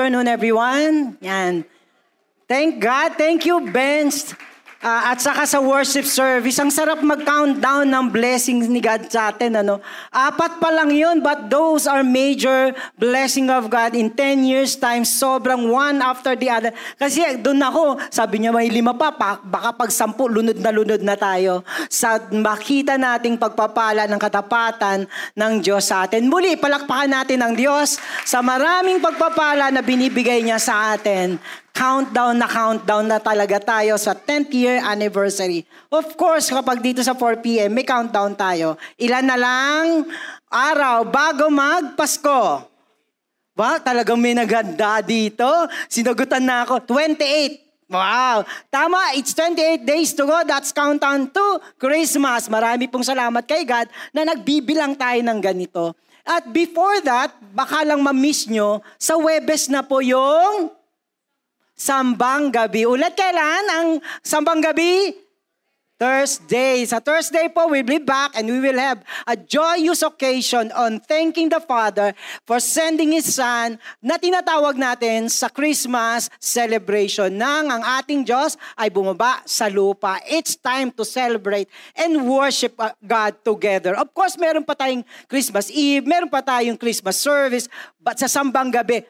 afternoon, everyone. Yan. Thank God. Thank you, Benz. Uh, at saka sa worship service, ang sarap mag-countdown ng blessings ni God sa atin. Ano? Apat pa lang yun, but those are major blessing of God. In 10 years time, sobrang one after the other. Kasi doon ako, sabi niya may lima pa, baka pag sampu, lunod na lunod na tayo. Sa makita nating pagpapala ng katapatan ng Diyos sa atin. Muli, palakpakan natin ang Diyos sa maraming pagpapala na binibigay niya sa atin countdown na countdown na talaga tayo sa 10th year anniversary. Of course, kapag dito sa 4 p.m., may countdown tayo. Ilan na lang araw bago magpasko. Wow, talagang may naganda dito. Sinagutan na ako. 28. Wow! Tama, it's 28 days to go. That's countdown to Christmas. Marami pong salamat kay God na nagbibilang tayo ng ganito. At before that, baka lang ma-miss nyo, sa Webes na po yung Sambang Gabi. Ulit kailan ang Sambang Gabi? Thursday. Sa Thursday po, we'll be back and we will have a joyous occasion on thanking the Father for sending His Son na tinatawag natin sa Christmas celebration nang ang ating Diyos ay bumaba sa lupa. It's time to celebrate and worship uh, God together. Of course, meron pa tayong Christmas Eve, meron pa tayong Christmas service, but sa Sambang Gabi,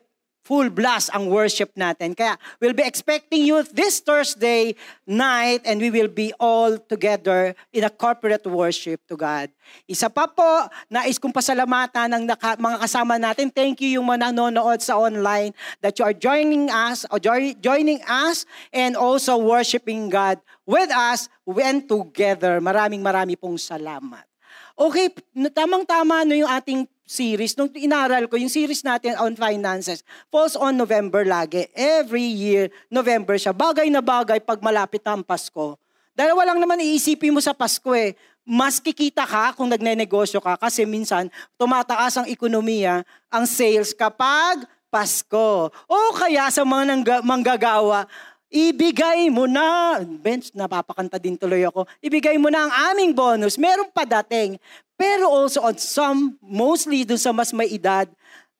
full blast ang worship natin. Kaya we'll be expecting you this Thursday night and we will be all together in a corporate worship to God. Isa pa po, nais kong pasalamatan ng naka, mga kasama natin. Thank you yung mga nanonood sa online that you are joining us, or joining us and also worshiping God with us when together. Maraming marami pong salamat. Okay, tamang-tama no yung ating series, nung inaral ko, yung series natin on finances, falls on November lagi. Every year, November siya. Bagay na bagay pag malapit ang Pasko. Dahil walang naman iisipin mo sa Pasko eh. Mas kikita ka kung nagne-negosyo ka kasi minsan tumataas ang ekonomiya, ang sales kapag Pasko. O kaya sa mga manggagawa, ibigay mo na, bench, napapakanta din tuloy ako, ibigay mo na ang aming bonus. Meron pa dating. Pero also on some, mostly dun sa mas may edad,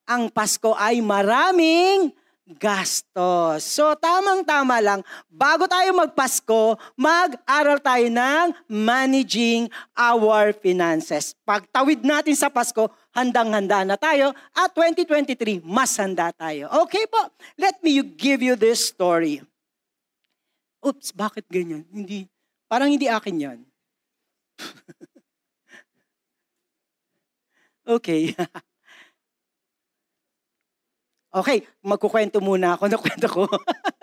ang Pasko ay maraming gastos. So tamang-tama lang, bago tayo magpasko, mag-aral tayo ng managing our finances. Pagtawid natin sa Pasko, handang-handa na tayo. At 2023, mas handa tayo. Okay po, let me give you this story. Oops, bakit ganyan? Hindi, parang hindi akin yan. Okay. okay, magkukwento muna ako na kwento ko.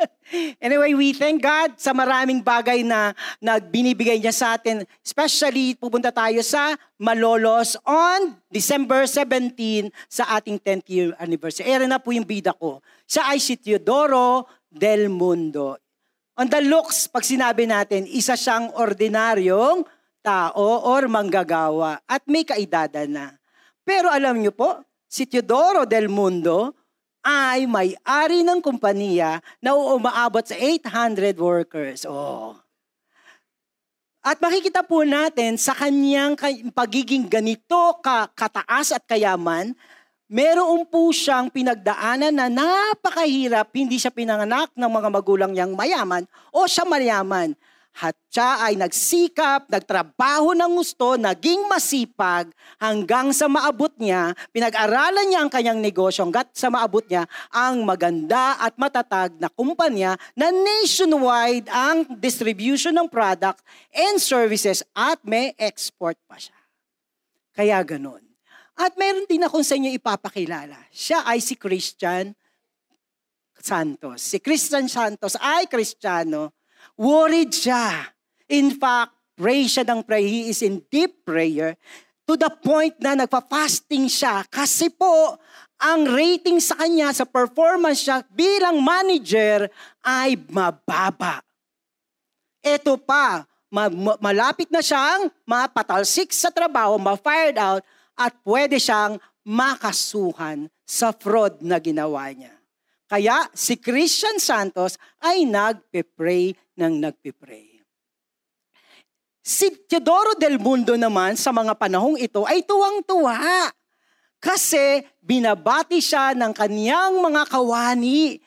anyway, we thank God sa maraming bagay na, na binibigay niya sa atin. Especially, pupunta tayo sa Malolos on December 17 sa ating 10th year anniversary. Ere na po yung bida ko. Siya ay si Teodoro del Mundo. On the looks, pag sinabi natin, isa siyang ordinaryong tao or manggagawa at may kaedada na. Pero alam niyo po, si Teodoro del Mundo ay may-ari ng kumpanya na umaabot sa 800 workers. Oh. At makikita po natin sa kanyang pagiging ganito kataas at kayaman, meron po siyang pinagdaanan na napakahirap, hindi siya pinanganak ng mga magulang niyang mayaman o siya mayaman. At siya ay nagsikap, nagtrabaho ng gusto, naging masipag hanggang sa maabot niya, pinag-aralan niya ang kanyang negosyo hanggat sa maabot niya ang maganda at matatag na kumpanya na nationwide ang distribution ng product and services at may export pa siya. Kaya ganun. At meron din akong sa inyo ipapakilala. Siya ay si Christian Santos. Si Christian Santos ay Kristiyano Worried siya. In fact, pray siya ng pray. He is in deep prayer to the point na nagpa-fasting siya kasi po ang rating sa kanya sa performance siya bilang manager ay mababa. Ito pa, ma- ma- malapit na siyang mapatalsik sa trabaho, ma-fired out, at pwede siyang makasuhan sa fraud na ginawa niya. Kaya si Christian Santos ay nagpe-pray ng nagpipray. Si Teodoro del Mundo naman sa mga panahong ito ay tuwang-tuwa. Kasi binabati siya ng kaniyang mga kawani.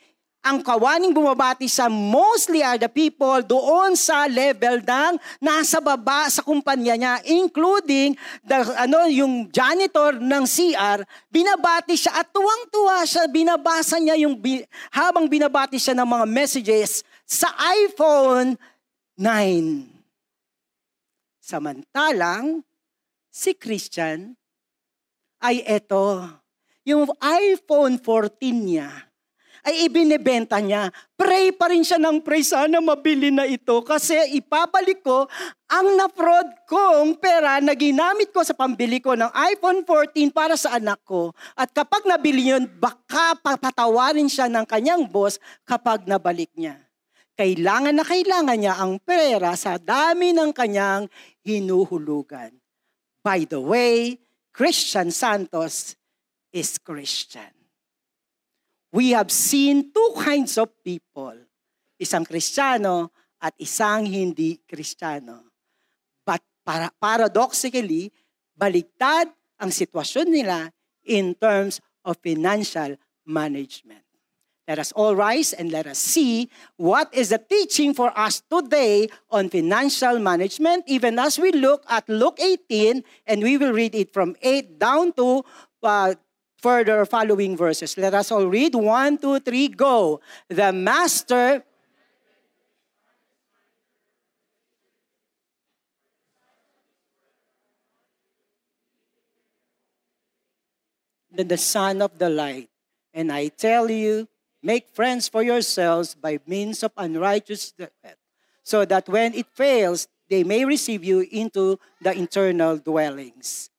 Ang kawaning bumabati sa mostly are the people doon sa level ng nasa baba sa kumpanya niya, including the, ano, yung janitor ng CR, binabati siya at tuwang-tuwa siya, binabasa niya yung, habang binabati siya ng mga messages sa iPhone 9. Samantalang, si Christian ay eto, yung iPhone 14 niya, ay ibinebenta niya. Pray pa rin siya ng pray, sana mabili na ito kasi ipabalik ko ang na-fraud kong pera na ginamit ko sa pambili ko ng iPhone 14 para sa anak ko. At kapag nabili yun, baka papatawarin siya ng kanyang boss kapag nabalik niya. Kailangan na kailangan niya ang pera sa dami ng kanyang hinuhulugan. By the way, Christian Santos is Christian. We have seen two kinds of people. Isang Kristiyano at isang hindi Kristiyano. But para, paradoxically, baligtad ang sitwasyon nila in terms of financial management. Let us all rise and let us see what is the teaching for us today on financial management, even as we look at Luke 18, and we will read it from 8 down to uh, further following verses. Let us all read. 1, 2, 3, go. The master the son of the light. And I tell you, Make friends for yourselves by means of unrighteous so that when it fails, they may receive you into the internal dwellings.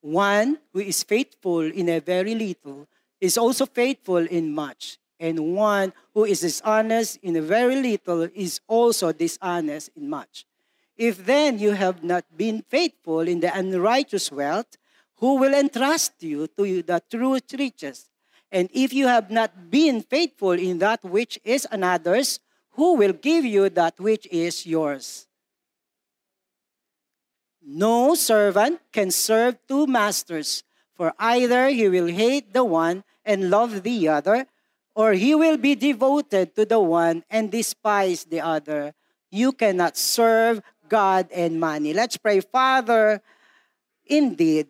One who is faithful in a very little is also faithful in much. And one who is dishonest in a very little is also dishonest in much. If then you have not been faithful in the unrighteous wealth, who will entrust you to the true riches? And if you have not been faithful in that which is another's, who will give you that which is yours? No servant can serve two masters, for either he will hate the one and love the other, or he will be devoted to the one and despise the other. You cannot serve God and money. Let's pray, Father. Indeed,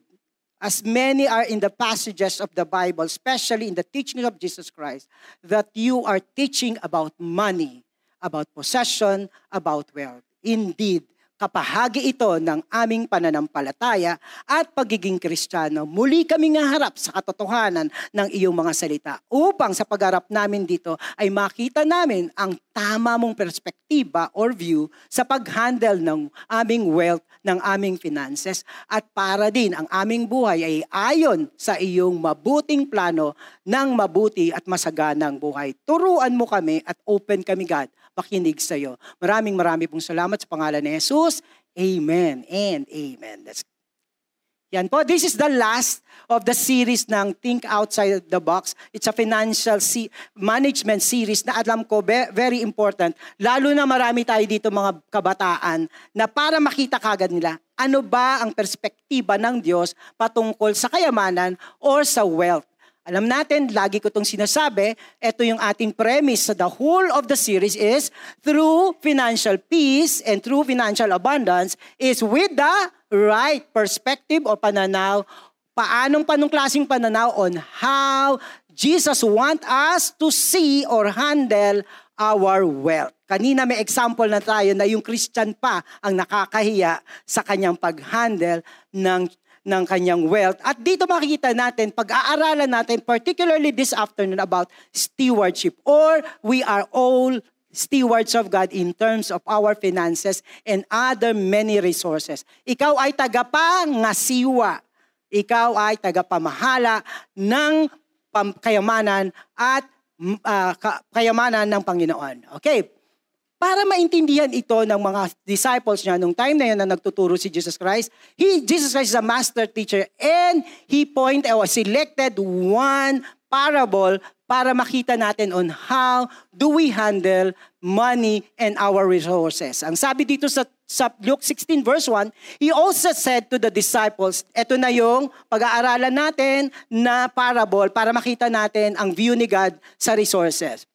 as many are in the passages of the Bible, especially in the teaching of Jesus Christ, that you are teaching about money, about possession, about wealth. Indeed, kapahagi ito ng aming pananampalataya at pagiging kristyano. Muli kami nga harap sa katotohanan ng iyong mga salita upang sa pagharap namin dito ay makita namin ang tama mong perspektiba or view sa pag-handle ng aming wealth, ng aming finances at para din ang aming buhay ay ayon sa iyong mabuting plano ng mabuti at masaganang buhay. Turuan mo kami at open kami God makinig sa iyo. Maraming marami pong salamat sa pangalan ni Jesus. Amen and amen. That's yan po, this is the last of the series ng Think Outside the Box. It's a financial si- management series na alam ko be- very important. Lalo na marami tayo dito mga kabataan na para makita kagad nila ano ba ang perspektiba ng Diyos patungkol sa kayamanan or sa wealth. Alam natin, lagi ko itong sinasabi, ito yung ating premise sa the whole of the series is through financial peace and through financial abundance is with the right perspective o pananaw. Paanong panong klaseng pananaw on how Jesus want us to see or handle our wealth. Kanina may example na tayo na yung Christian pa ang nakakahiya sa kanyang pag-handle ng ng kanyang wealth. At dito makikita natin, pag-aaralan natin, particularly this afternoon about stewardship or we are all stewards of God in terms of our finances and other many resources. Ikaw ay tagapangasiwa. Ikaw ay tagapamahala ng kayamanan at uh, kayamanan ng Panginoon. Okay, para maintindihan ito ng mga disciples niya nung time na yun na nagtuturo si Jesus Christ, he, Jesus Christ is a master teacher and he point or selected one parable para makita natin on how do we handle money and our resources. Ang sabi dito sa sa Luke 16 verse 1, He also said to the disciples, ito na yung pag-aaralan natin na parable para makita natin ang view ni God sa resources.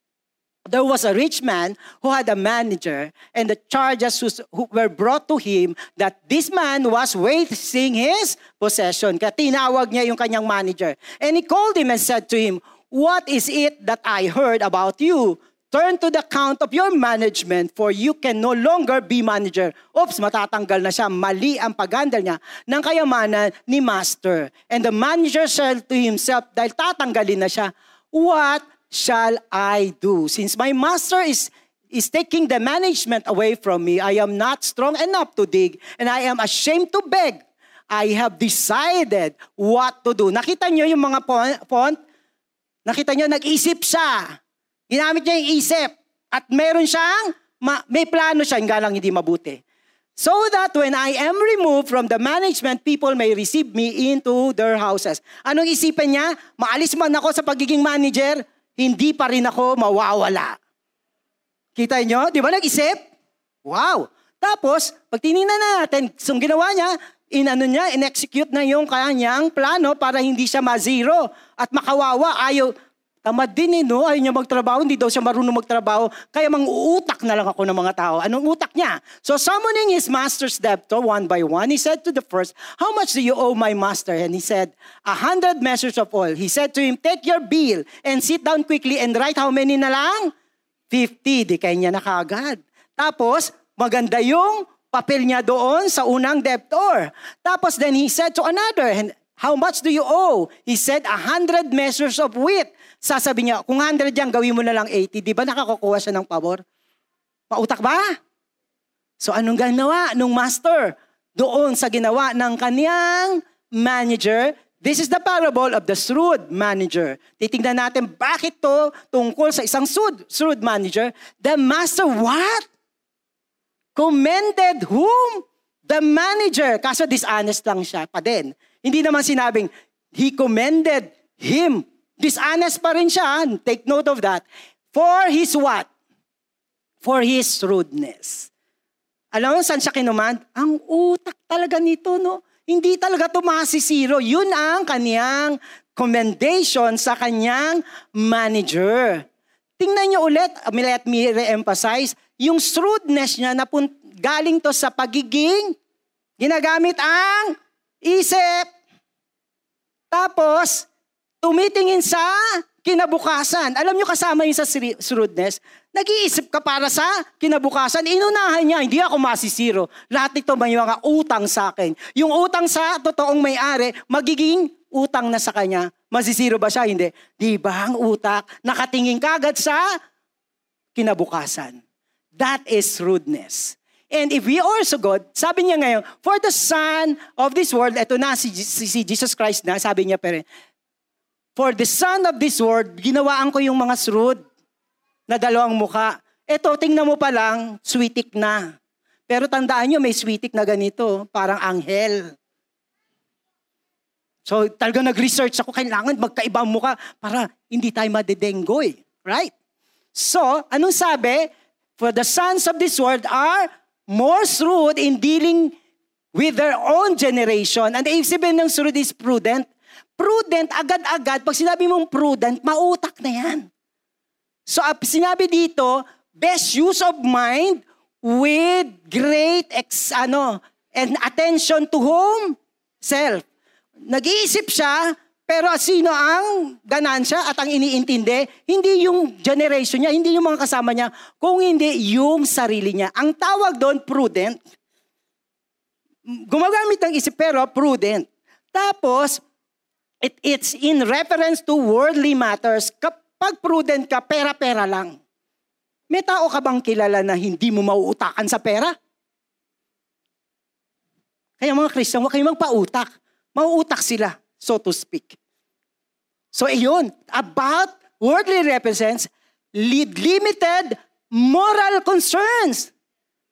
There was a rich man who had a manager and the charges who were brought to him that this man was wasting his possession. Kaya tinawag niya yung kanyang manager. And he called him and said to him, What is it that I heard about you? Turn to the count of your management for you can no longer be manager. Oops, matatanggal na siya. Mali ang paghandle niya ng kayamanan ni master. And the manager said to himself, dahil tatanggalin na siya, What shall I do? Since my master is is taking the management away from me, I am not strong enough to dig, and I am ashamed to beg. I have decided what to do. Nakita niyo yung mga font? Nakita niyo, nag-isip siya Ginamit niya yung isip. At meron siyang, ma- may plano siya, nga lang hindi mabuti. So that when I am removed from the management, people may receive me into their houses. Anong isipin niya? Maalis man ako sa pagiging manager, hindi pa rin ako mawawala. Kita niyo? Di ba nag-isip? Wow! Tapos, pag tinignan na natin, so ginawa niya, inano niya, in-execute na yung kanyang plano para hindi siya ma-zero at makawawa. Ayaw, Tamad din eh, no? Ayaw niya magtrabaho, hindi daw siya marunong magtrabaho. Kaya mang-uutak na lang ako ng mga tao. Anong utak niya? So summoning his master's debtor one by one, he said to the first, How much do you owe my master? And he said, A hundred measures of oil. He said to him, Take your bill and sit down quickly and write how many na lang? Fifty. Di kaya niya nakagad. Tapos, maganda yung papel niya doon sa unang debtor. Tapos then he said to another, How much do you owe? He said, a hundred measures of wheat. Sasabi niya, kung 100 yan, gawin mo na lang 80. Di ba nakakukuha siya ng pabor? Pautak ba? So anong ginawa nung master? Doon sa ginawa ng kaniyang manager, This is the parable of the shrewd manager. Titingnan natin bakit to tungkol sa isang shrewd, shrewd manager. The master what? Commended whom? The manager. Kaso dishonest lang siya pa din. Hindi naman sinabing, he commended him Dishonest pa rin siya. Take note of that. For his what? For his rudeness. Alam mo saan siya kinuman? Ang utak talaga nito, no? Hindi talaga to masisiro. Yun ang kanyang commendation sa kanyang manager. Tingnan niyo ulit, let me re-emphasize, yung shrewdness niya na pun- galing to sa pagiging ginagamit ang isip. Tapos, tumitingin sa kinabukasan. Alam nyo kasama yun sa shrewdness, nag-iisip ka para sa kinabukasan. Inunahan niya, hindi ako masisiro. Lahat ito may mga utang sa akin. Yung utang sa totoong may-ari, magiging utang na sa kanya. Masisiro ba siya? Hindi. Di ba ang utak? Nakatingin kagad sa kinabukasan. That is shrewdness. And if we also God, sabi niya ngayon, for the Son of this world, ito na si, si, si Jesus Christ na, sabi niya pero, For the son of this world, ginawaan ko yung mga shrewd na dalawang muka. Ito, tingnan mo pa lang, sweetik na. Pero tandaan nyo, may sweetik na ganito, parang anghel. So talaga nag-research ako, kailangan magkaiba ang muka para hindi tayo madedenggoy. Right? So, anong sabi? For the sons of this world are more shrewd in dealing with their own generation. And ibig sabihin ng shrewd is prudent. Prudent, agad-agad, pag sinabi mong prudent, mautak na yan. So uh, sinabi dito, best use of mind with great ex, ano, and attention to whom? Self. Nag-iisip siya, pero sino ang ganansya at ang iniintindi? Hindi yung generation niya, hindi yung mga kasama niya, kung hindi yung sarili niya. Ang tawag doon, prudent. Gumagamit ng isip pero prudent. Tapos, It, it's in reference to worldly matters. Kapag prudent ka, pera-pera lang. May tao ka bang kilala na hindi mo mauutakan sa pera? Kaya mga Kristiyan, huwag kayong magpautak. Mauutak sila, so to speak. So iyon, about worldly represents limited moral concerns.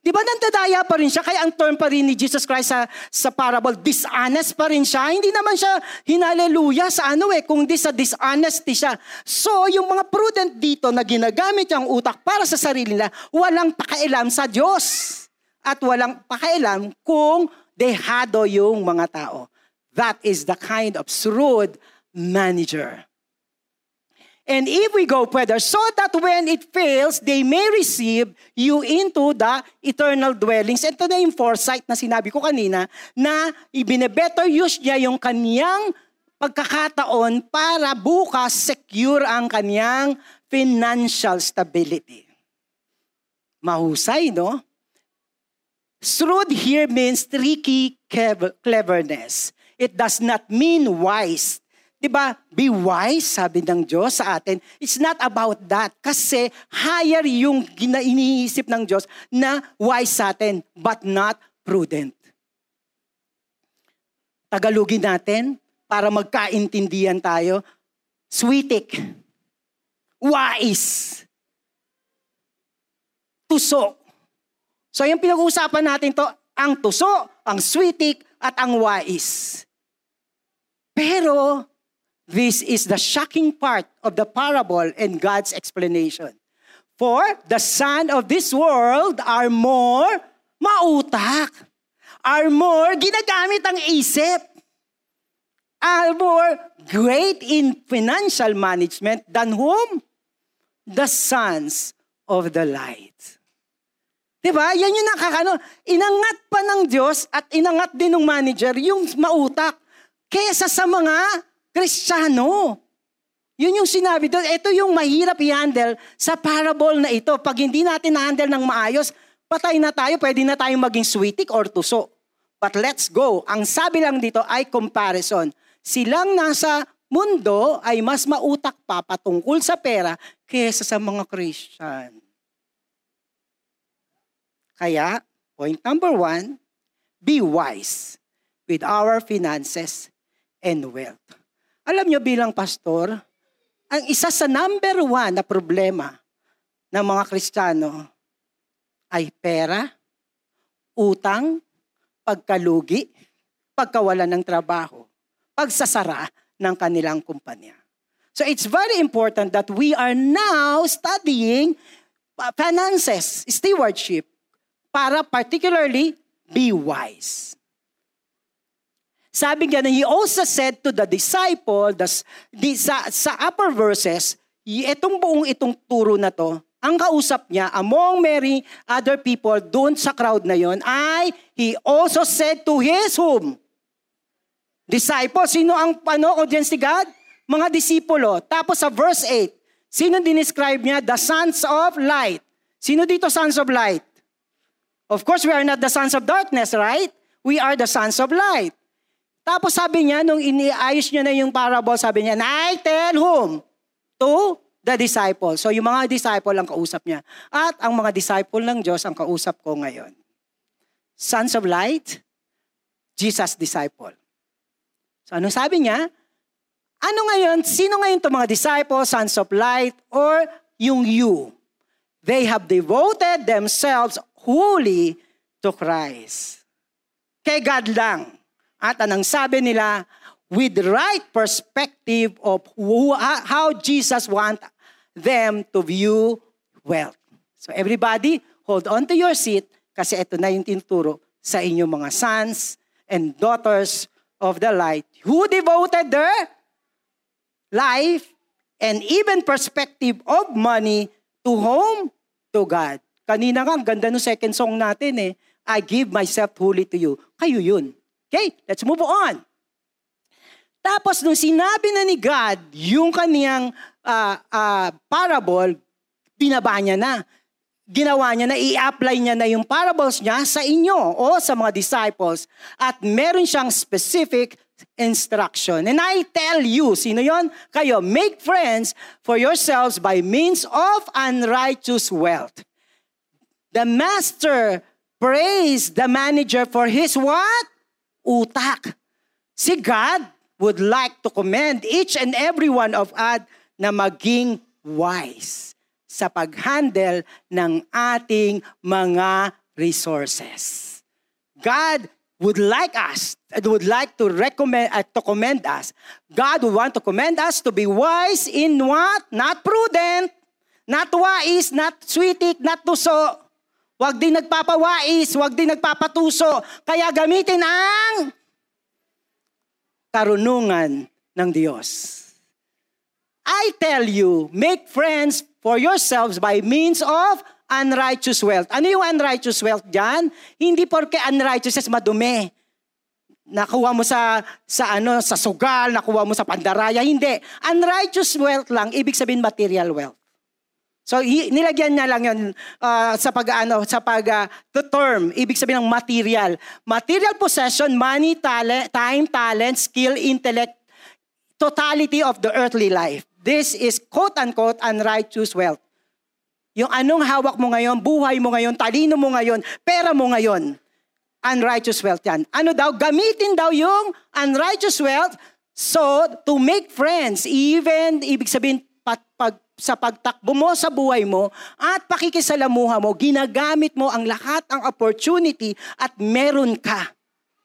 Di ba nandadaya pa rin siya? Kaya ang term pa rin ni Jesus Christ sa, sa parable, dishonest pa rin siya. Hindi naman siya hinaleluya sa ano eh, kung di sa dishonesty siya. So, yung mga prudent dito na ginagamit yung utak para sa sarili nila, walang pakailam sa Diyos. at walang pakialam kung dehado yung mga tao. That is the kind of shrewd manager. And if we go further, so that when it fails, they may receive you into the eternal dwellings. Ito na yung foresight na sinabi ko kanina, na ibinebetter use niya yung kaniyang pagkakataon para bukas secure ang kaniyang financial stability. Mahusay, no? Shrewd here means tricky cleverness. It does not mean wise. 'Di ba? Be wise, sabi ng Diyos sa atin. It's not about that. Kasi higher yung iniisip ng Diyos na wise sa atin, but not prudent. Tagalogin natin para magkaintindihan tayo. Sweetik. Wise. Tuso. So yung pinag-uusapan natin to, ang tuso, ang sweetik, at ang wise. Pero, this is the shocking part of the parable and God's explanation. For the son of this world are more mautak, are more ginagamit ang isip, are more great in financial management than whom? The sons of the light. Diba? Yan yung nakakano. Inangat pa ng Diyos at inangat din ng manager yung mautak kesa sa mga Kristiyano. Yun yung sinabi doon. Ito yung mahirap i-handle sa parable na ito. Pag hindi natin na-handle ng maayos, patay na tayo, pwede na tayong maging sweetik or tuso. But let's go. Ang sabi lang dito ay comparison. Silang nasa mundo ay mas mautak pa patungkol sa pera kesa sa mga Christian. Kaya, point number one, be wise with our finances and wealth. Alam nyo bilang pastor, ang isa sa number one na problema ng mga Kristiyano ay pera, utang, pagkalugi, pagkawalan ng trabaho, pagsasara ng kanilang kumpanya. So it's very important that we are now studying finances, stewardship, para particularly be wise. Sabi nga na, he also said to the disciple, the, the, sa, sa upper verses, itong buong itong turo na to, ang kausap niya among many other people doon sa crowd na yon ay he also said to his whom? Disciple. Sino ang ano, audience ni God? Mga disipulo. Tapos sa verse 8, sino dinescribe niya? The sons of light. Sino dito sons of light? Of course, we are not the sons of darkness, right? We are the sons of light. Tapos sabi niya, nung iniayos niya na yung parable, sabi niya, I tell whom? To the disciple. So yung mga disciple ang kausap niya. At ang mga disciple ng Diyos ang kausap ko ngayon. Sons of light, Jesus disciple. So ano sabi niya? Ano ngayon, sino ngayon itong mga disciples, sons of light, or yung you? They have devoted themselves wholly to Christ. Kay God lang. At anong sabi nila, with right perspective of who, how Jesus want them to view wealth. So everybody, hold on to your seat kasi ito na yung tinuturo sa inyong mga sons and daughters of the light who devoted their life and even perspective of money to whom? To God. Kanina nga, ang ganda ng second song natin eh. I give myself wholly to you. Kayo yun. Okay, let's move on. Tapos nung sinabi na ni God yung kaniyang uh, uh, parable, binaba niya na. Ginawa niya na, i-apply niya na yung parables niya sa inyo o sa mga disciples. At meron siyang specific instruction. And I tell you, sino yon? Kayo, make friends for yourselves by means of unrighteous wealth The master praised the manager for his what? Utak. Si God would like to commend each and every one of us na maging wise sa paghandle ng ating mga resources. God would like us and would like to recommend uh, to commend us. God would want to commend us to be wise in what? Not prudent, not wise, not sweetik, not to so Huwag din nagpapawais, huwag din nagpapatuso. Kaya gamitin ang karunungan ng Diyos. I tell you, make friends for yourselves by means of unrighteous wealth. Ano yung unrighteous wealth dyan? Hindi porke unrighteousness madumi. Nakuha mo sa sa ano sa sugal, nakuha mo sa pandaraya, hindi. Unrighteous wealth lang, ibig sabihin material wealth. So nilagyan niya lang 'yon uh, sa pag-ano sa pag uh, the term, ibig sabihin ng material. Material possession, money, talent, time, talent, skill, intellect, totality of the earthly life. This is quote unquote unrighteous wealth. Yung anong hawak mo ngayon, buhay mo ngayon, talino mo ngayon, pera mo ngayon. Unrighteous wealth yan. Ano daw? Gamitin daw yung unrighteous wealth so to make friends. Even, ibig sabihin, pag, pag, sa pagtakbo mo sa buhay mo at pakikisalamuha mo, ginagamit mo ang lahat ang opportunity at meron ka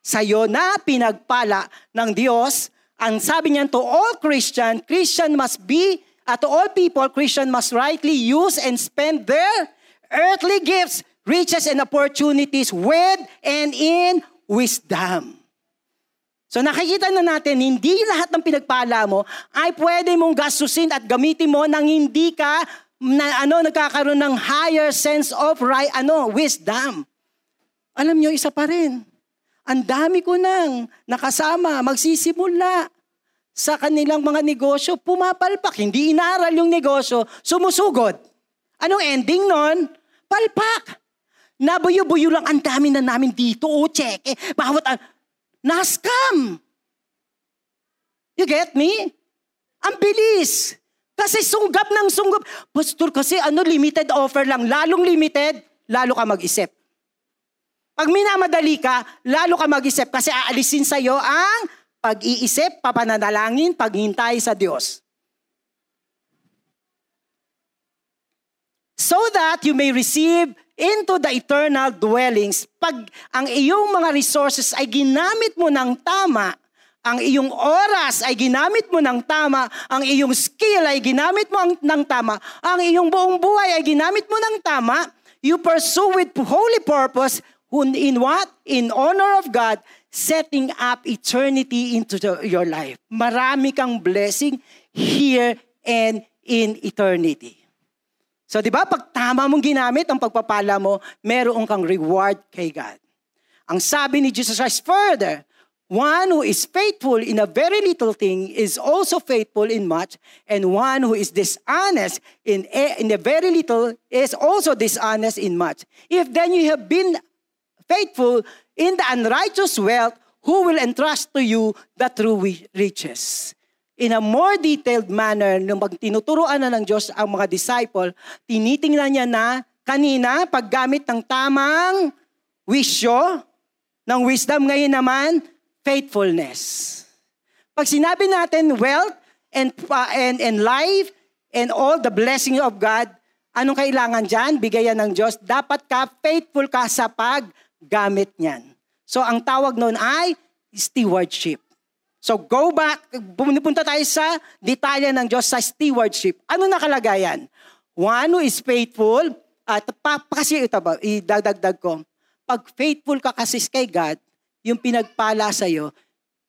sa'yo na pinagpala ng Diyos. Ang sabi niyan to all Christian, Christian must be, at to all people, Christian must rightly use and spend their earthly gifts, riches, and opportunities with and in wisdom. So nakikita na natin, hindi lahat ng pinagpala mo ay pwede mong gastusin at gamitin mo nang hindi ka na, ano, nagkakaroon ng higher sense of right, ano, wisdom. Alam nyo, isa pa rin. Ang dami ko nang nakasama, magsisimula sa kanilang mga negosyo, pumapalpak. Hindi inaral yung negosyo, sumusugod. Anong ending nun? Palpak. Nabuyo-buyo lang ang dami na namin dito. O, check. Eh, bawat, uh, na-scam. You get me? Ang bilis. Kasi sunggap ng sunggap. Pastor, kasi ano, limited offer lang. Lalong limited, lalo ka mag-isip. Pag minamadali ka, lalo ka mag-isip kasi aalisin sa'yo ang pag-iisip, papananalangin, paghintay sa Diyos. So that you may receive into the eternal dwellings. Pag ang iyong mga resources ay ginamit mo ng tama, ang iyong oras ay ginamit mo ng tama, ang iyong skill ay ginamit mo ng tama, ang iyong buong buhay ay ginamit mo ng tama, you pursue with holy purpose, in what? In honor of God, setting up eternity into the, your life. Marami kang blessing here and in eternity. So, di ba, pag tama mong ginamit ang pagpapala mo, meron kang reward kay God. Ang sabi ni Jesus Christ further, one who is faithful in a very little thing is also faithful in much, and one who is dishonest in a, in a very little is also dishonest in much. If then you have been faithful in the unrighteous wealth, who will entrust to you the true riches? In a more detailed manner, nung pag tinuturuan na ng Diyos ang mga disciple, tinitingnan niya na kanina, paggamit ng tamang wisyo, ng wisdom ngayon naman, faithfulness. Pag sinabi natin wealth and, uh, and, and life and all the blessing of God, anong kailangan dyan? Bigayan ng Diyos. Dapat ka, faithful ka sa paggamit niyan. So ang tawag noon ay stewardship. So go back, pumunta tayo sa detalye ng Diyos sa stewardship. Ano nakalagayan? One who is faithful, at pa, kasi ito ba, idadagdag ko, pag faithful ka kasi kay God, yung pinagpala sa iyo,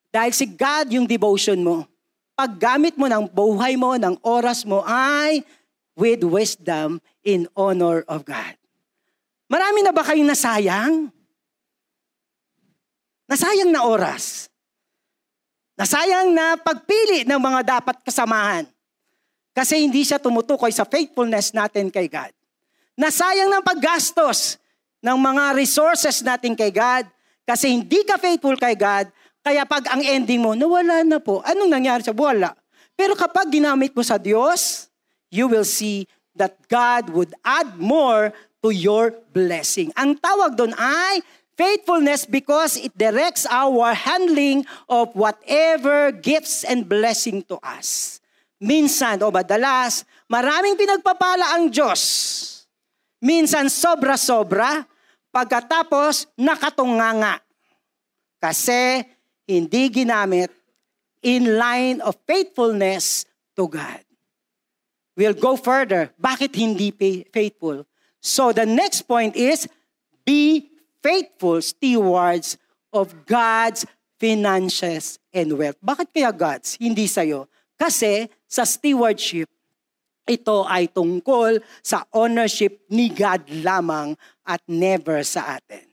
dahil si God yung devotion mo, paggamit mo ng buhay mo, ng oras mo, ay with wisdom in honor of God. Marami na ba kayong nasayang? Nasayang na oras. Nasayang na pagpili ng mga dapat kasamahan. Kasi hindi siya tumutukoy sa faithfulness natin kay God. Nasayang ng paggastos ng mga resources natin kay God. Kasi hindi ka faithful kay God, kaya pag ang ending mo, nawala na po. Anong nangyari sa wala? Pero kapag ginamit mo sa Diyos, you will see that God would add more to your blessing. Ang tawag doon ay Faithfulness because it directs our handling of whatever gifts and blessing to us. Minsan o madalas, maraming pinagpapala ang Diyos. Minsan sobra-sobra, pagkatapos nakatunganga. Kasi hindi ginamit in line of faithfulness to God. We'll go further. Bakit hindi faithful? So the next point is be faithful stewards of God's finances and wealth. Bakit kaya God's? Hindi sa'yo. Kasi sa stewardship, ito ay tungkol sa ownership ni God lamang at never sa atin.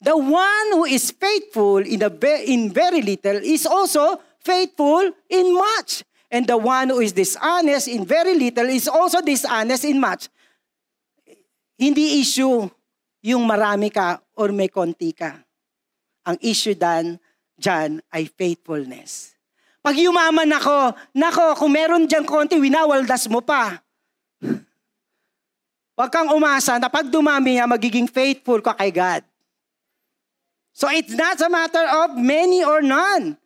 The one who is faithful in, the, in very little is also faithful in much. And the one who is dishonest in very little is also dishonest in much. Hindi issue yung marami ka or may konti ka. Ang issue dan, dyan ay faithfulness. Pag yumaman ako, nako, kung meron dyan konti, winawaldas mo pa. Huwag kang umasa na pag dumami niya, magiging faithful ka kay God. So it's not a matter of many or none.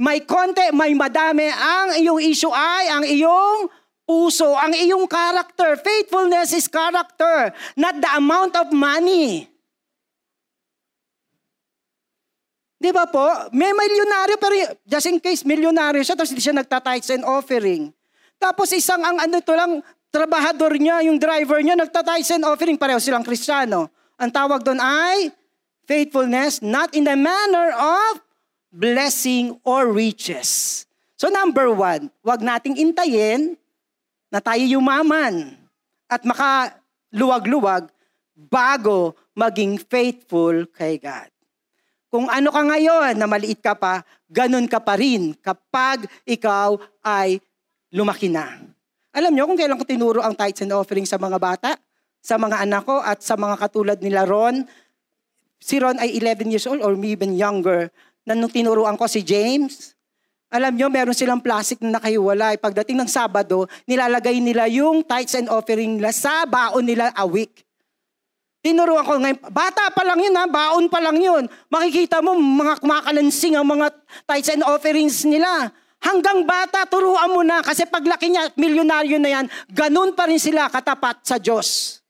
May konti, may madami. Ang iyong issue ay ang iyong puso, ang iyong character. Faithfulness is character, not the amount of money. Di ba po? May milyonaryo pero just in case milyonaryo siya tapos hindi siya nagtatites and offering. Tapos isang ang ano to lang, trabahador niya, yung driver niya, nagtatites and offering, pareho silang kristyano. Ang tawag doon ay faithfulness, not in the manner of blessing or riches. So number one, wag nating intayin na tayo yumaman at makaluwag-luwag bago maging faithful kay God. Kung ano ka ngayon na maliit ka pa, ganun ka pa rin kapag ikaw ay lumaki na. Alam niyo kung kailan ko tinuro ang tithes and offering sa mga bata, sa mga anak ko at sa mga katulad nila Ron. Si Ron ay 11 years old or even younger. Na nung tinuruan ko si James, alam nyo, meron silang plastic na nakahiwalay. Pagdating ng Sabado, nilalagay nila yung tithes and offering nila sa baon nila a week. Tinuruan ko ngayon, bata pa lang yun ha, baon pa lang yun. Makikita mo mga kumakalansing ang mga tithes and offerings nila. Hanggang bata, turuan mo na. Kasi paglaki niya, milyonaryo na yan, ganun pa rin sila katapat sa Diyos.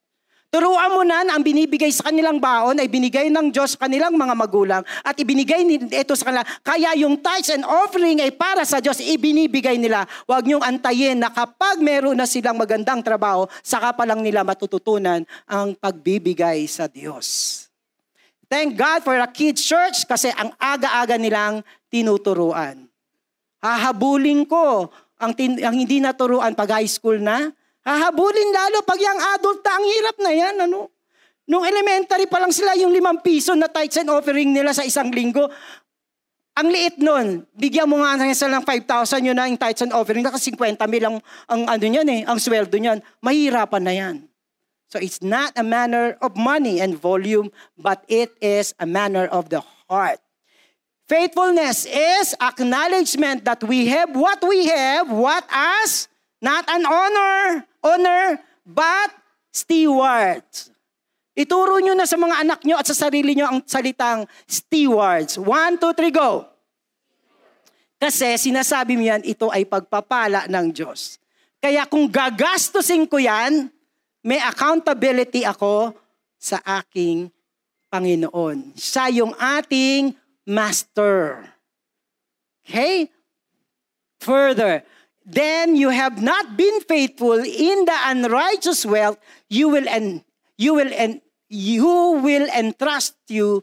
Turuan mo na ang binibigay sa kanilang baon ay binigay ng Diyos sa kanilang mga magulang at ibinigay ito sa kanila. Kaya yung tithes and offering ay para sa Diyos, ibinibigay nila. Huwag niyong antayin na kapag meron na silang magandang trabaho, saka pa lang nila matututunan ang pagbibigay sa Diyos. Thank God for a kids church kasi ang aga-aga nilang tinuturuan. Hahabulin ko ang, tin- ang hindi naturuan pag high school na, Hahabulin lalo pag yung adult na, ang hirap na yan, ano? Nung elementary pa lang sila, yung limang piso na tithes and offering nila sa isang linggo, ang liit nun, bigyan mo nga sila ng 5,000 yun na yung tithes and offering, kasi 50 mil ang, ang ano niyan eh, ang sweldo niyan. Mahirapan na yan. So it's not a matter of money and volume, but it is a matter of the heart. Faithfulness is acknowledgement that we have what we have, what as Not an honor, honor, but stewards. Ituro nyo na sa mga anak nyo at sa sarili nyo ang salitang stewards. One, two, three, go. Kasi sinasabi mo yan, ito ay pagpapala ng Diyos. Kaya kung gagastusin ko yan, may accountability ako sa aking Panginoon. Siya yung ating master. Okay? Further, then you have not been faithful in the unrighteous wealth, you will and you will and you will entrust you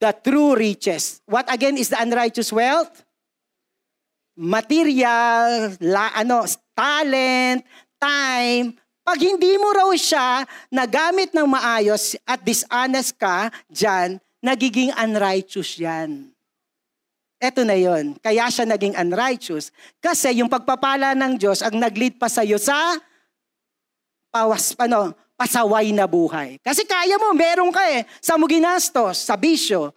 the true riches. What again is the unrighteous wealth? Material, la, ano, talent, time. Pag hindi mo raw siya nagamit ng maayos at dishonest ka dyan, nagiging unrighteous yan. Eto na yon. Kaya siya naging unrighteous. Kasi yung pagpapala ng Diyos ang nag-lead pa sa iyo sa pawas, ano, pasaway na buhay. Kasi kaya mo, meron ka eh. Sa mo ginastos, sa bisyo.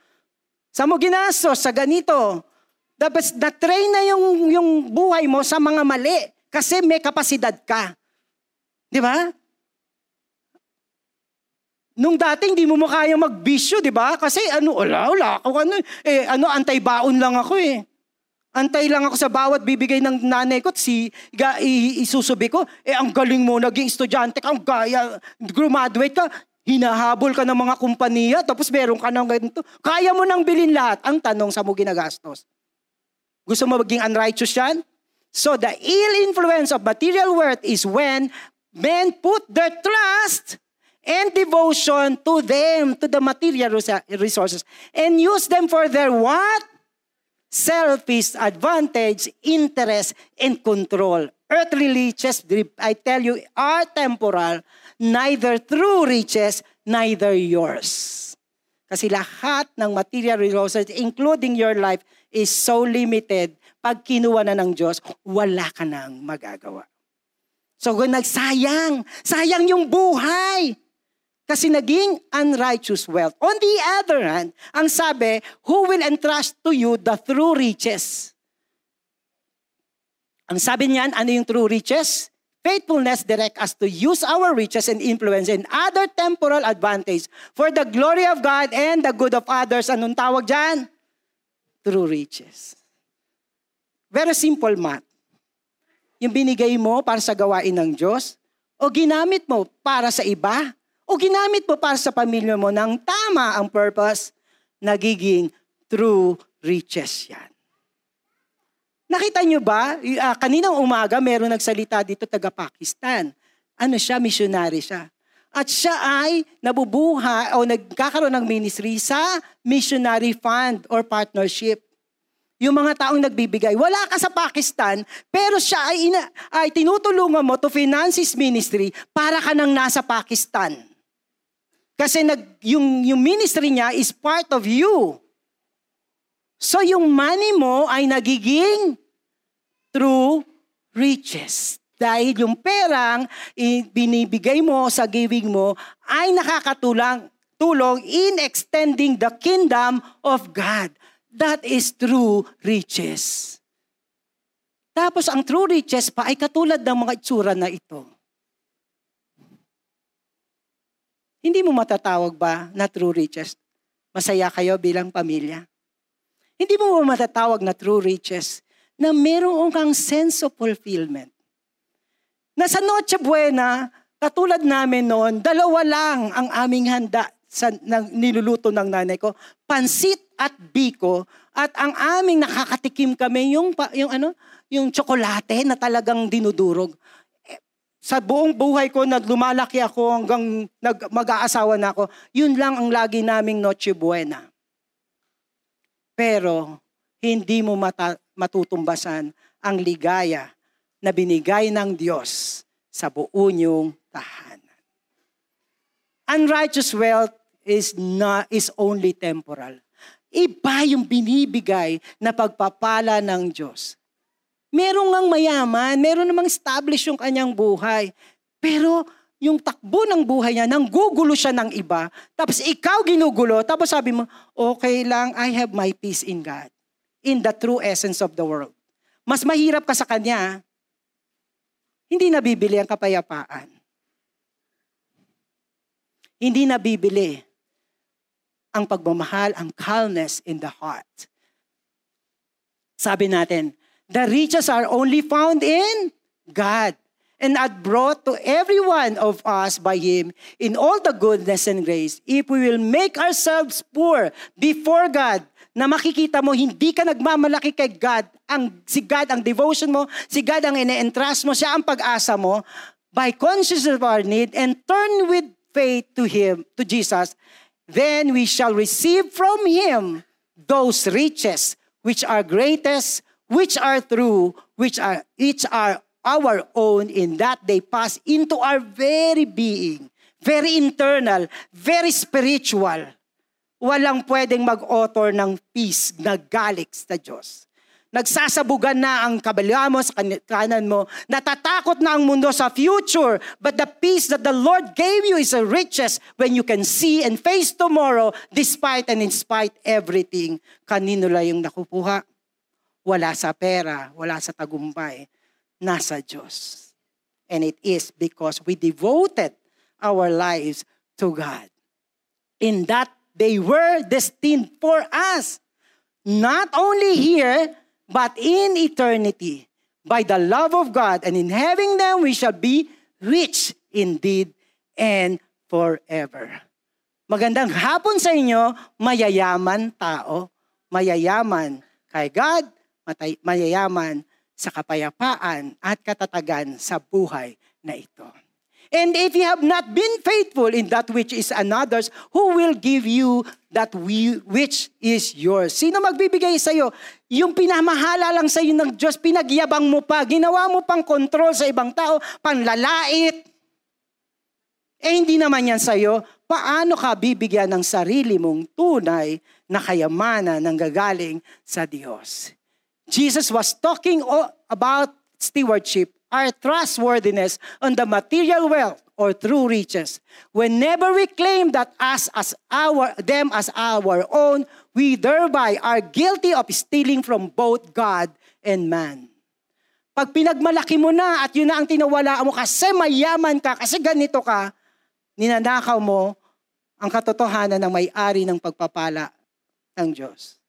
Sa mo ginastos, sa ganito. Dapat na-train na yung, yung buhay mo sa mga mali. Kasi may kapasidad ka. Di ba? Nung dati hindi mo makaya magbisyo, di ba? Kasi ano, wala, wala ako ano, eh, ano, antay-baon lang ako eh. Antay lang ako sa bawat bibigay ng nanay ko at si ga, isusubi ko. Eh, ang galing mo, naging estudyante ka, ang gaya, graduate ka, hinahabol ka ng mga kumpanya, tapos meron ka ng ganito. Kaya mo nang bilhin lahat. Ang tanong sa mo ginagastos. Gusto mo maging unrighteous yan? So the ill influence of material worth is when men put their trust and devotion to them, to the material resources, and use them for their what? Selfish advantage, interest, and control. Earthly riches, I tell you, are temporal, neither true riches, neither yours. Kasi lahat ng material resources, including your life, is so limited. Pag kinuha na ng Diyos, wala ka nang magagawa. So kung nagsayang, sayang yung buhay. Kasi naging unrighteous wealth. On the other hand, ang sabi, who will entrust to you the true riches? Ang sabi niyan, ano yung true riches? Faithfulness direct us to use our riches and influence and other temporal advantage for the glory of God and the good of others. Anong tawag dyan? True riches. Very simple math yung binigay mo para sa gawain ng Diyos? O ginamit mo para sa iba? O ginamit mo para sa pamilya mo ng tama ang purpose? Nagiging true riches yan. Nakita nyo ba? Uh, kaninang umaga, meron nagsalita dito taga-Pakistan. Ano siya? Missionary siya. At siya ay nabubuha o nagkakaroon ng ministry sa missionary fund or partnership yung mga taong nagbibigay. Wala ka sa Pakistan, pero siya ay, ina, ay tinutulungan mo to finance his ministry para ka nang nasa Pakistan. Kasi nag, yung, yung ministry niya is part of you. So yung money mo ay nagiging true riches. Dahil yung perang binibigay mo sa giving mo ay nakakatulang tulong in extending the kingdom of God. That is true riches. Tapos ang true riches pa ay katulad ng mga itsura na ito. Hindi mo matatawag ba na true riches? Masaya kayo bilang pamilya? Hindi mo matatawag na true riches na meron kang sense of fulfillment. Na sa Noche Buena, katulad namin noon, dalawa lang ang aming handa sa ng, niluluto ng nanay ko, pansit at biko at ang aming nakakatikim kami yung yung ano, yung tsokolate na talagang dinudurog. Sa buong buhay ko na lumalaki ako hanggang nag, mag-aasawa na ako, yun lang ang lagi naming Noche Buena. Pero hindi mo mata, matutumbasan ang ligaya na binigay ng Diyos sa buo niyong tahanan. Unrighteous wealth is not is only temporal. Iba yung binibigay na pagpapala ng Diyos. Meron ngang mayaman, meron namang establish yung kanyang buhay. Pero yung takbo ng buhay niya, nang gugulo siya ng iba, tapos ikaw ginugulo, tapos sabi mo, okay lang, I have my peace in God. In the true essence of the world. Mas mahirap ka sa kanya, hindi nabibili ang kapayapaan. Hindi nabibili ang pagmamahal, ang calmness in the heart. Sabi natin, the riches are only found in God and are brought to every one of us by Him in all the goodness and grace. If we will make ourselves poor before God, na makikita mo, hindi ka nagmamalaki kay God, ang, si God ang devotion mo, si God ang ine-entrust mo, siya ang pag-asa mo, by conscious of our need and turn with faith to Him, to Jesus, then we shall receive from him those riches which are greatest, which are true, which are each are our own in that they pass into our very being, very internal, very spiritual. Walang pwedeng mag-author ng peace na galik sa Diyos. Nagsasabugan na ang kabaliwa mo sa kanan mo. Natatakot na ang mundo sa future. But the peace that the Lord gave you is a riches when you can see and face tomorrow despite and in spite everything. Kanino lang yung nakukuha? Wala sa pera, wala sa tagumpay. Nasa Diyos. And it is because we devoted our lives to God. In that they were destined for us. Not only here, but in eternity. By the love of God and in having them, we shall be rich indeed and forever. Magandang hapon sa inyo, mayayaman tao, mayayaman kay God, mayayaman sa kapayapaan at katatagan sa buhay na ito. And if you have not been faithful in that which is another's, who will give you that we, which is yours? Sino magbibigay sa iyo? Yung pinamahala lang sa iyo ng Diyos, pinagyabang mo pa, ginawa mo pang control sa ibang tao, panlalait. Eh hindi naman yan sa iyo. Paano ka bibigyan ng sarili mong tunay na kayamanan ng gagaling sa Diyos? Jesus was talking about stewardship our trustworthiness on the material wealth or through riches. Whenever we claim that us as our them as our own, we thereby are guilty of stealing from both God and man. Pag pinagmalaki mo na at yun na ang tinawala mo kasi mayaman ka, kasi ganito ka, ninanakaw mo ang katotohanan ng may-ari ng pagpapala ng Diyos.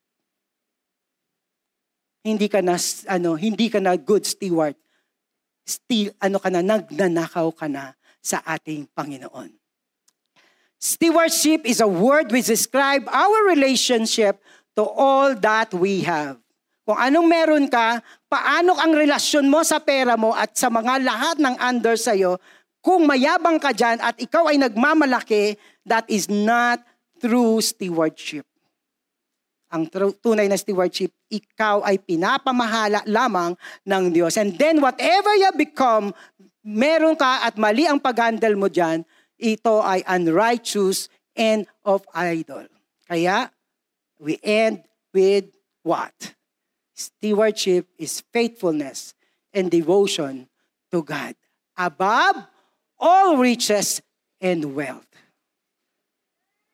Hindi ka na ano, hindi ka na good steward still, ano ka na, nagnanakaw ka na sa ating Panginoon. Stewardship is a word which describe our relationship to all that we have. Kung anong meron ka, paano ang relasyon mo sa pera mo at sa mga lahat ng under sa'yo, kung mayabang ka dyan at ikaw ay nagmamalaki, that is not true stewardship ang tunay na stewardship, ikaw ay pinapamahala lamang ng Diyos. And then whatever you become, meron ka at mali ang pag-handle mo dyan, ito ay unrighteous and of idol. Kaya, we end with what? Stewardship is faithfulness and devotion to God above all riches and wealth.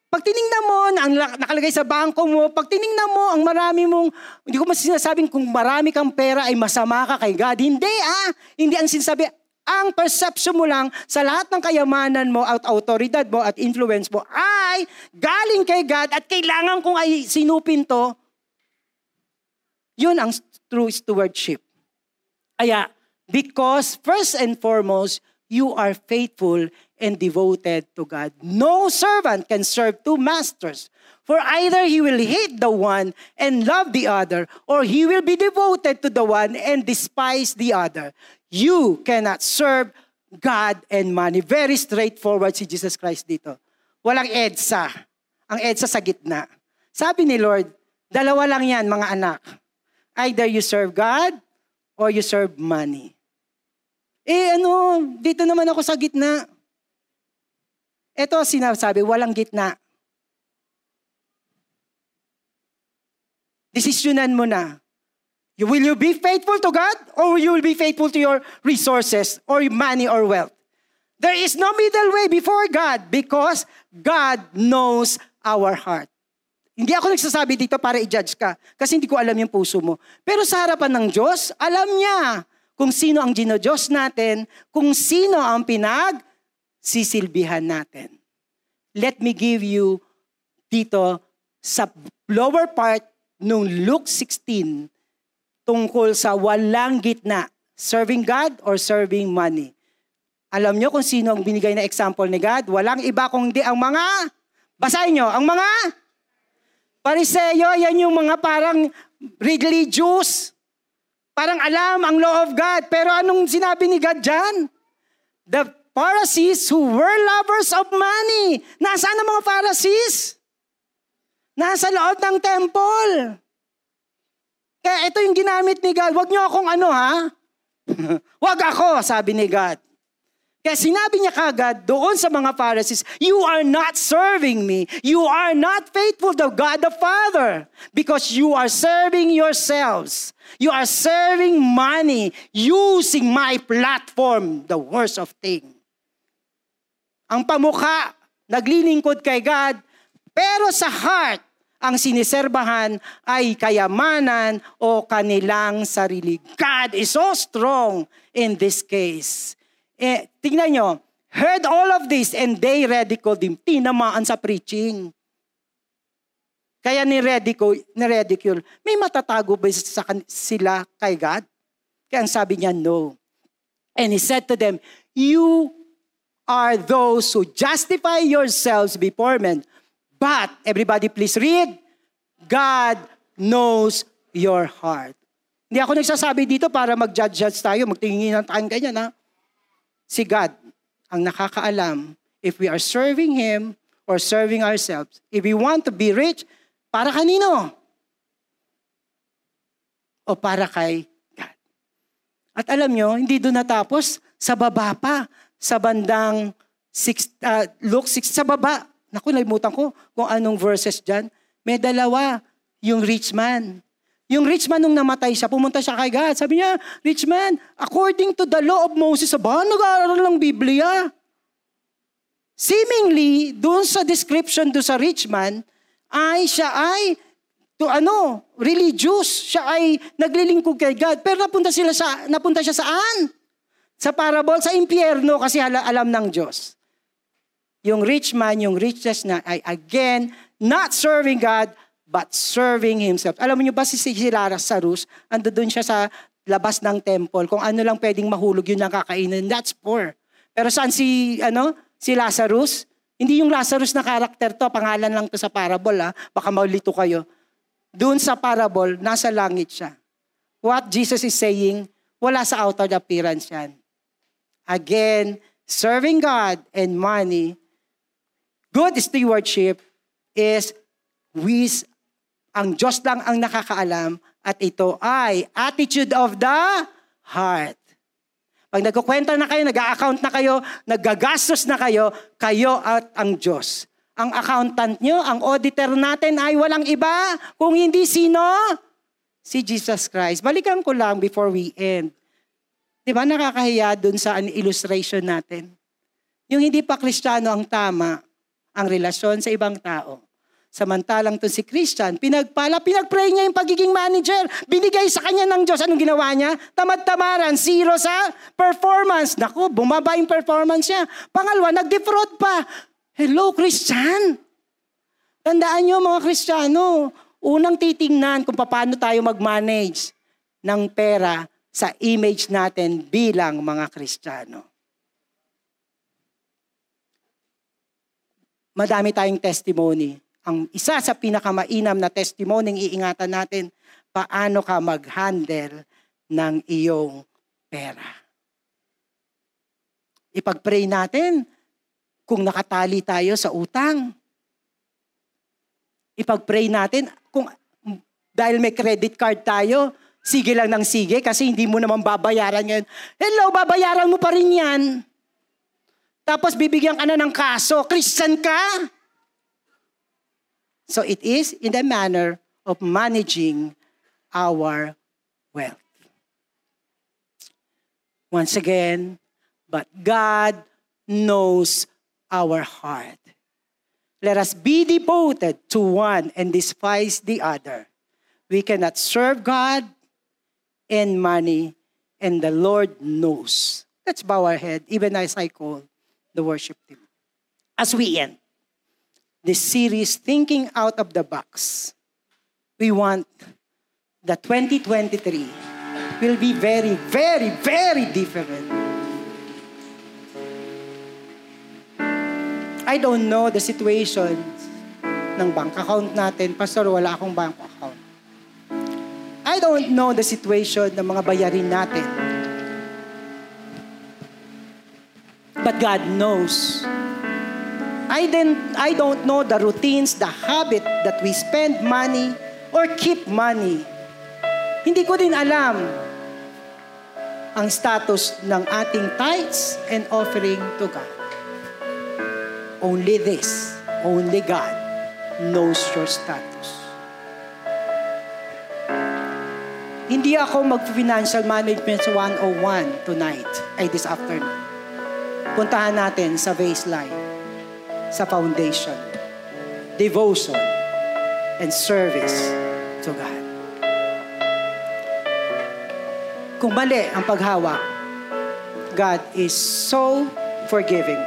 Pag tiningnan mo na ang nakalagay sa bangko mo, pag tiningnan mo ang marami mong, hindi ko mas sinasabing kung marami kang pera ay masama ka kay God. Hindi ah, hindi ang sinasabi. Ang perception mo lang sa lahat ng kayamanan mo at autoridad mo at influence mo ay galing kay God at kailangan kong ay sinupin to. Yun ang true stewardship. Kaya, because first and foremost, you are faithful and devoted to God. No servant can serve two masters, for either he will hate the one and love the other, or he will be devoted to the one and despise the other. You cannot serve God and money. Very straightforward si Jesus Christ dito. Walang EDSA. Ang EDSA sa gitna. Sabi ni Lord, dalawa lang yan mga anak. Either you serve God or you serve money. Eh ano, dito naman ako sa gitna. Ito sinasabi, walang gitna. Desisyonan mo na. Will you be faithful to God or you will be faithful to your resources or money or wealth? There is no middle way before God because God knows our heart. Hindi ako nagsasabi dito para i-judge ka kasi hindi ko alam yung puso mo. Pero sa harapan ng Diyos, alam niya kung sino ang Diyos natin, kung sino ang pinag sisilbihan natin. Let me give you dito sa lower part nung Luke 16 tungkol sa walang gitna, serving God or serving money. Alam nyo kung sino ang binigay na example ni God? Walang iba kundi ang mga, basahin nyo, ang mga pariseyo, yan yung mga parang religious, parang alam ang law of God. Pero anong sinabi ni God dyan? The Pharisees who were lovers of money. Nasaan ang mga Pharisees? Nasa loob ng temple. Kaya ito yung ginamit ni God. Huwag niyo akong ano ha? Huwag ako, sabi ni God. Kaya sinabi niya kagad doon sa mga Pharisees, You are not serving me. You are not faithful to God the Father because you are serving yourselves. You are serving money using my platform, the worst of things ang pamukha, naglilingkod kay God, pero sa heart, ang siniserbahan ay kayamanan o kanilang sarili. God is so strong in this case. Eh, tingnan nyo, heard all of this and they ridiculed him. Tinamaan sa preaching. Kaya ni ridicule, ni ridicule may matatago ba sa sila kay God? Kaya ang sabi niya, no. And he said to them, you are those who justify yourselves before men. But, everybody please read, God knows your heart. Hindi ako nagsasabi dito para mag-judge tayo, magtingin ng tayo ganyan ha. Si God. ang nakakaalam if we are serving Him or serving ourselves. If we want to be rich, para kanino? O para kay God. At alam nyo, hindi doon natapos, sa baba pa, sa bandang six, uh, Luke 6, sa baba. Naku, nalimutan ko kung anong verses dyan. May dalawa, yung rich man. Yung rich man nung namatay siya, pumunta siya kay God. Sabi niya, rich man, according to the law of Moses, ba, nag-aaral ng Biblia. Seemingly, doon sa description do sa rich man, ay siya ay to ano, religious. Siya ay naglilingkod kay God. Pero napunta sila sa napunta siya saan? Sa parable sa impyerno kasi alam ng Diyos. Yung rich man, yung richness na ay again not serving God but serving himself. Alam niyo ba si Lazarus, ando doon siya sa labas ng temple. Kung ano lang pwedeng mahulog, yun lang kakainin. That's poor. Pero saan si, ano, si Lazarus? Hindi yung Lazarus na karakter to, pangalan lang to sa parable, ha? baka maulito kayo. Doon sa parable, nasa langit siya. What Jesus is saying, wala sa outer appearance yan. Again, serving God and money, good stewardship is with ang Diyos lang ang nakakaalam at ito ay attitude of the heart. Pag nagkukwenta na kayo, nag-account na kayo, nagagastos na kayo, kayo at ang Diyos. Ang accountant nyo, ang auditor natin ay walang iba kung hindi sino? Si Jesus Christ. Balikan ko lang before we end. Di ba nakakahiya dun sa illustration natin? Yung hindi pa kristyano ang tama, ang relasyon sa ibang tao. Samantalang to si Christian, pinagpala, pinagpray niya yung pagiging manager. Binigay sa kanya ng Diyos. Anong ginawa niya? Tamad-tamaran, zero sa performance. Naku, bumaba yung performance niya. Pangalawa, nag-defraud pa. Hello, Christian! Tandaan niyo mga Kristiyano, unang titingnan kung paano tayo mag-manage ng pera sa image natin bilang mga Kristiyano. Madami tayong testimony ang isa sa pinakamainam na testimony iingatan natin, paano ka mag-handle ng iyong pera. Ipag-pray natin kung nakatali tayo sa utang. Ipag-pray natin kung dahil may credit card tayo, sige lang ng sige kasi hindi mo naman babayaran yan. Hello, babayaran mo pa rin yan. Tapos bibigyan ka na ng kaso. Christian ka? So it is in the manner of managing our wealth. Once again, but God knows our heart. Let us be devoted to one and despise the other. We cannot serve God and money, and the Lord knows. Let's bow our head, even as I call the worship team. As we end this series, Thinking Out of the Box. We want the 2023 will be very, very, very different. I don't know the situation ng bank account natin. Pastor, wala akong bank account. I don't know the situation ng mga bayarin natin. But God knows I, didn't, I don't know the routines, the habit that we spend money or keep money. Hindi ko din alam ang status ng ating tithes and offering to God. Only this, only God knows your status. Hindi ako mag-financial management sa 101 tonight, ay this afternoon. Puntahan natin sa baseline sa foundation, devotion, and service to God. Kung mali ang paghawak, God is so forgiving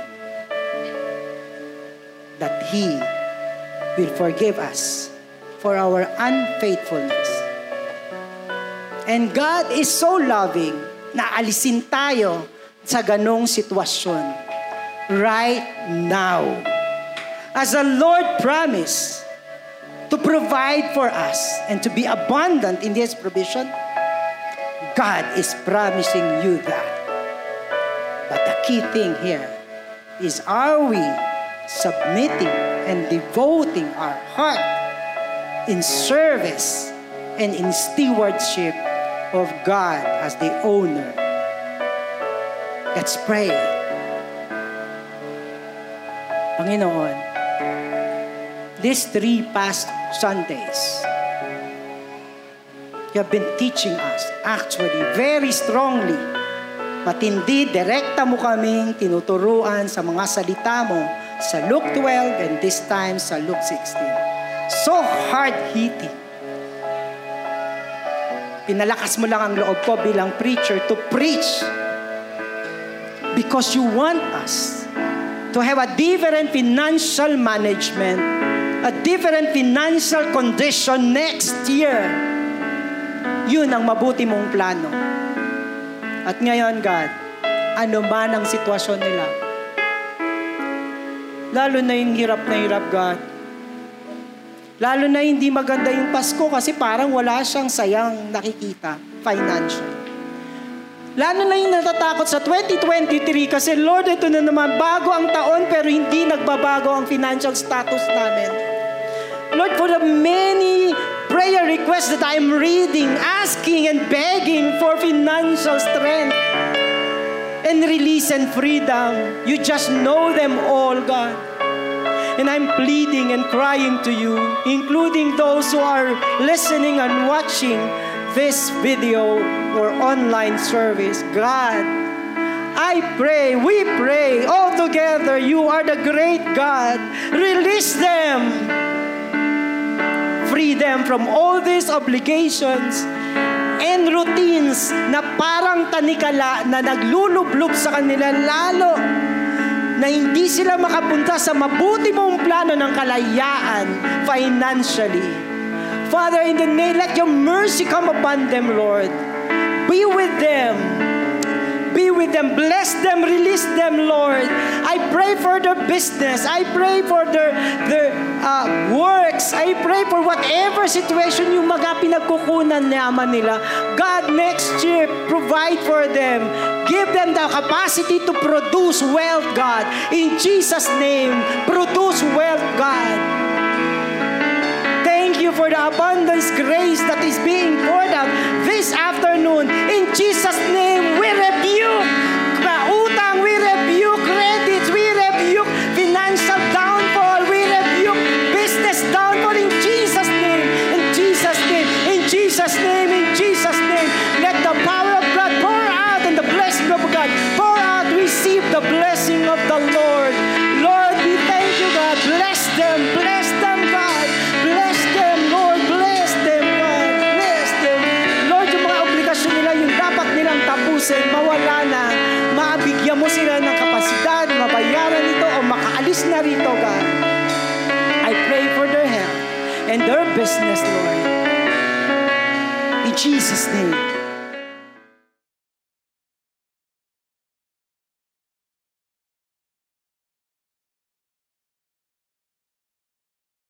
that He will forgive us for our unfaithfulness. And God is so loving na alisin tayo sa ganong sitwasyon right now. As the Lord promised to provide for us and to be abundant in His provision, God is promising you that. But the key thing here is are we submitting and devoting our heart in service and in stewardship of God as the owner. Let's pray. Panginoon, these three past Sundays, you have been teaching us actually very strongly Matindi, direkta mo kaming tinuturuan sa mga salita mo sa Luke 12 and this time sa Luke 16. So hard-hitting. Pinalakas mo lang ang loob ko bilang preacher to preach because you want us to have a different financial management, a different financial condition next year. Yun ang mabuti mong plano. At ngayon, God, ano man ang sitwasyon nila, lalo na yung hirap na hirap, God, lalo na hindi maganda yung Pasko kasi parang wala siyang sayang nakikita financial. Lalo na yung natatakot sa 2023 kasi Lord, ito na naman, bago ang taon pero hindi nagbabago ang financial status namin. Lord, for the many prayer requests that I'm reading, asking and begging for financial strength and release and freedom. You just know them all, God. And I'm pleading and crying to you, including those who are listening and watching this video or online service. God, I pray, we pray all together, you are the great God. Release them free them from all these obligations and routines na parang tanikala na naglulublob sa kanila lalo na hindi sila makapunta sa mabuti mong plano ng kalayaan financially. Father, in the name, let your mercy come upon them, Lord. Be with them Be with them. Bless them. Release them, Lord. I pray for their business. I pray for their, their uh, works. I pray for whatever situation yung mga pinagkukunan naman nila. God, next year, provide for them. Give them the capacity to produce wealth, God. In Jesus' name, produce wealth, God. You for the abundance grace that is being poured out this afternoon. In Jesus' name, we rebuke business, Lord. In Jesus' name.